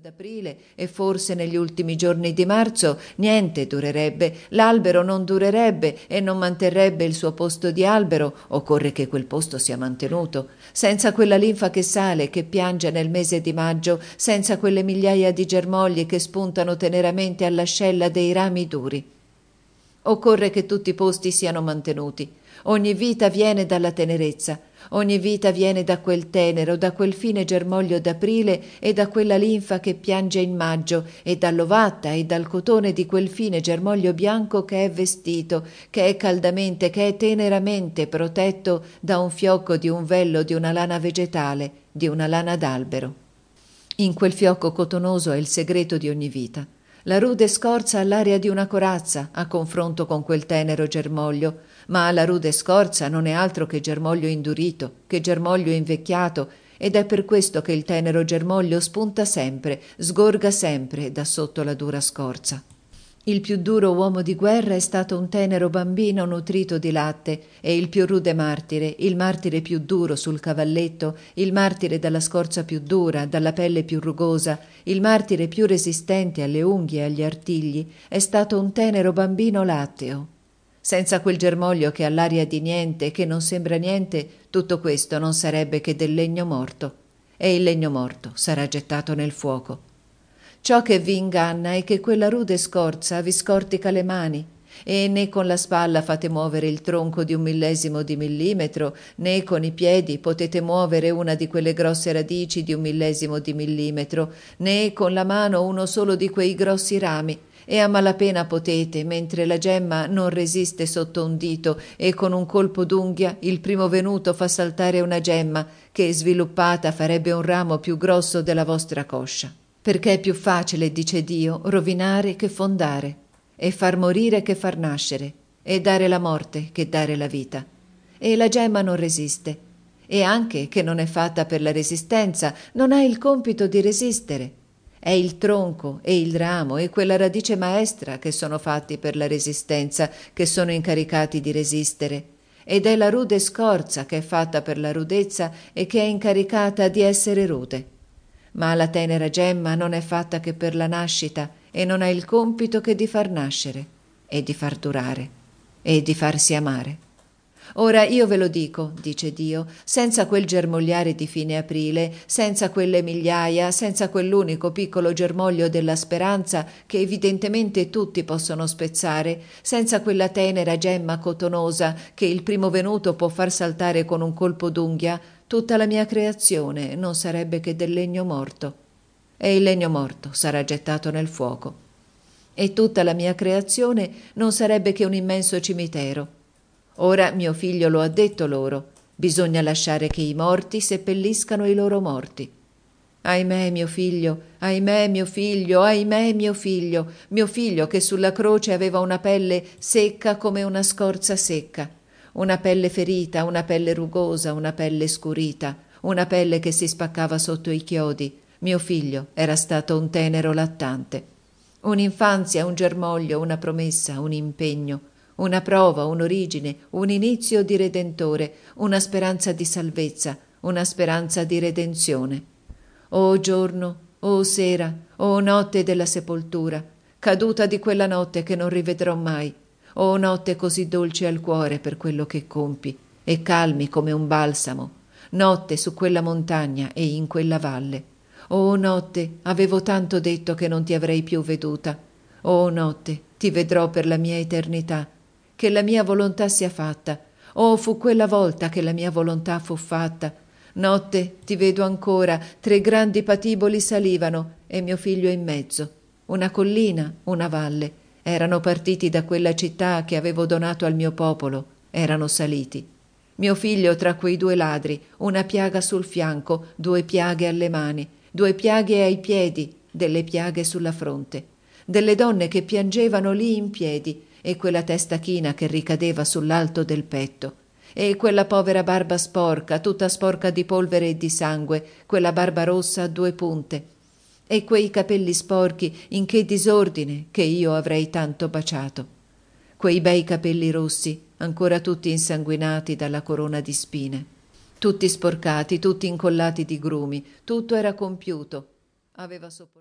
d'aprile e forse negli ultimi giorni di marzo niente durerebbe l'albero non durerebbe e non manterrebbe il suo posto di albero occorre che quel posto sia mantenuto. Senza quella linfa che sale che piange nel mese di maggio senza quelle migliaia di germogli che spuntano teneramente all'ascella dei rami duri. Occorre che tutti i posti siano mantenuti. Ogni vita viene dalla tenerezza ogni vita viene da quel tenero da quel fine germoglio d'aprile e da quella linfa che piange in maggio e dall'ovatta e dal cotone di quel fine germoglio bianco che è vestito che è caldamente che è teneramente protetto da un fiocco di un vello di una lana vegetale di una lana d'albero. In quel fiocco cotonoso è il segreto di ogni vita la rude scorza ha l'aria di una corazza a confronto con quel tenero germoglio. Ma la rude scorza non è altro che germoglio indurito che germoglio invecchiato ed è per questo che il tenero germoglio spunta sempre sgorga sempre da sotto la dura scorza il più duro uomo di guerra è stato un tenero bambino nutrito di latte e il più rude martire il martire più duro sul cavalletto il martire dalla scorza più dura dalla pelle più rugosa il martire più resistente alle unghie e agli artigli è stato un tenero bambino latteo. Senza quel germoglio che ha l'aria di niente che non sembra niente tutto questo non sarebbe che del legno morto. E il legno morto sarà gettato nel fuoco ciò che vi inganna è che quella rude scorza vi scortica le mani e né con la spalla fate muovere il tronco di un millesimo di millimetro né con i piedi potete muovere una di quelle grosse radici di un millesimo di millimetro né con la mano uno solo di quei grossi rami e a malapena potete mentre la gemma non resiste sotto un dito e con un colpo d'unghia il primo venuto fa saltare una gemma che sviluppata farebbe un ramo più grosso della vostra coscia perché è più facile dice dio rovinare che fondare e far morire che far nascere e dare la morte che dare la vita. E la gemma non resiste e anche che non è fatta per la resistenza non ha il compito di resistere. È il tronco e il ramo e quella radice maestra che sono fatti per la resistenza che sono incaricati di resistere. Ed è la rude scorza che è fatta per la rudezza e che è incaricata di essere rude ma la tenera gemma non è fatta che per la nascita e non ha il compito che di far nascere e di far durare e di farsi amare. Ora io ve lo dico dice dio senza quel germogliare di fine aprile senza quelle migliaja senza quell'unico piccolo germoglio della speranza che evidentemente tutti possono spezzare senza quella tenera gemma cotonosa che il primo venuto può far saltare con un colpo d'unghia tutta la mia creazione non sarebbe che del legno morto. E il legno morto sarà gettato nel fuoco. E tutta la mia creazione non sarebbe che un immenso cimitero. Ora mio figlio lo ha detto loro bisogna lasciare che i morti seppelliscano i loro morti. Ahimè mio figlio ahimè mio figlio ahimè mio figlio mio figlio che sulla croce aveva una pelle secca come una scorza secca una pelle ferita una pelle rugosa una pelle scurita una pelle che si spaccava sotto i chiodi. Mio figlio era stato un tenero lattante. Un'infanzia un germoglio una promessa un impegno una prova un'origine un inizio di redentore una speranza di salvezza una speranza di redenzione. O giorno o sera o notte della sepoltura caduta di quella notte che non rivedrò mai o notte così dolce al cuore per quello che compi e calmi come un balsamo. Notte su quella montagna e in quella valle. Oh notte avevo tanto detto che non ti avrei più veduta. Oh notte ti vedrò per la mia eternità. Che la mia volontà sia fatta. Oh fu quella volta che la mia volontà fu fatta. Notte ti vedo ancora tre grandi patiboli salivano e mio figlio in mezzo. Una collina una valle erano partiti da quella città che avevo donato al mio popolo. Erano saliti. Mio figlio tra quei due ladri una piaga sul fianco due piaghe alle mani due piaghe ai piedi delle piaghe sulla fronte. Delle donne che piangevano lì in piedi e quella testa china che ricadeva sull'alto del petto. E quella povera barba sporca tutta sporca di polvere e di sangue quella barba rossa a due punte e quei capelli sporchi in che disordine che io avrei tanto baciato. Quei bei capelli rossi ancora tutti insanguinati dalla corona di spine. Tutti sporcati tutti incollati di grumi. Tutto era compiuto. Aveva sopportato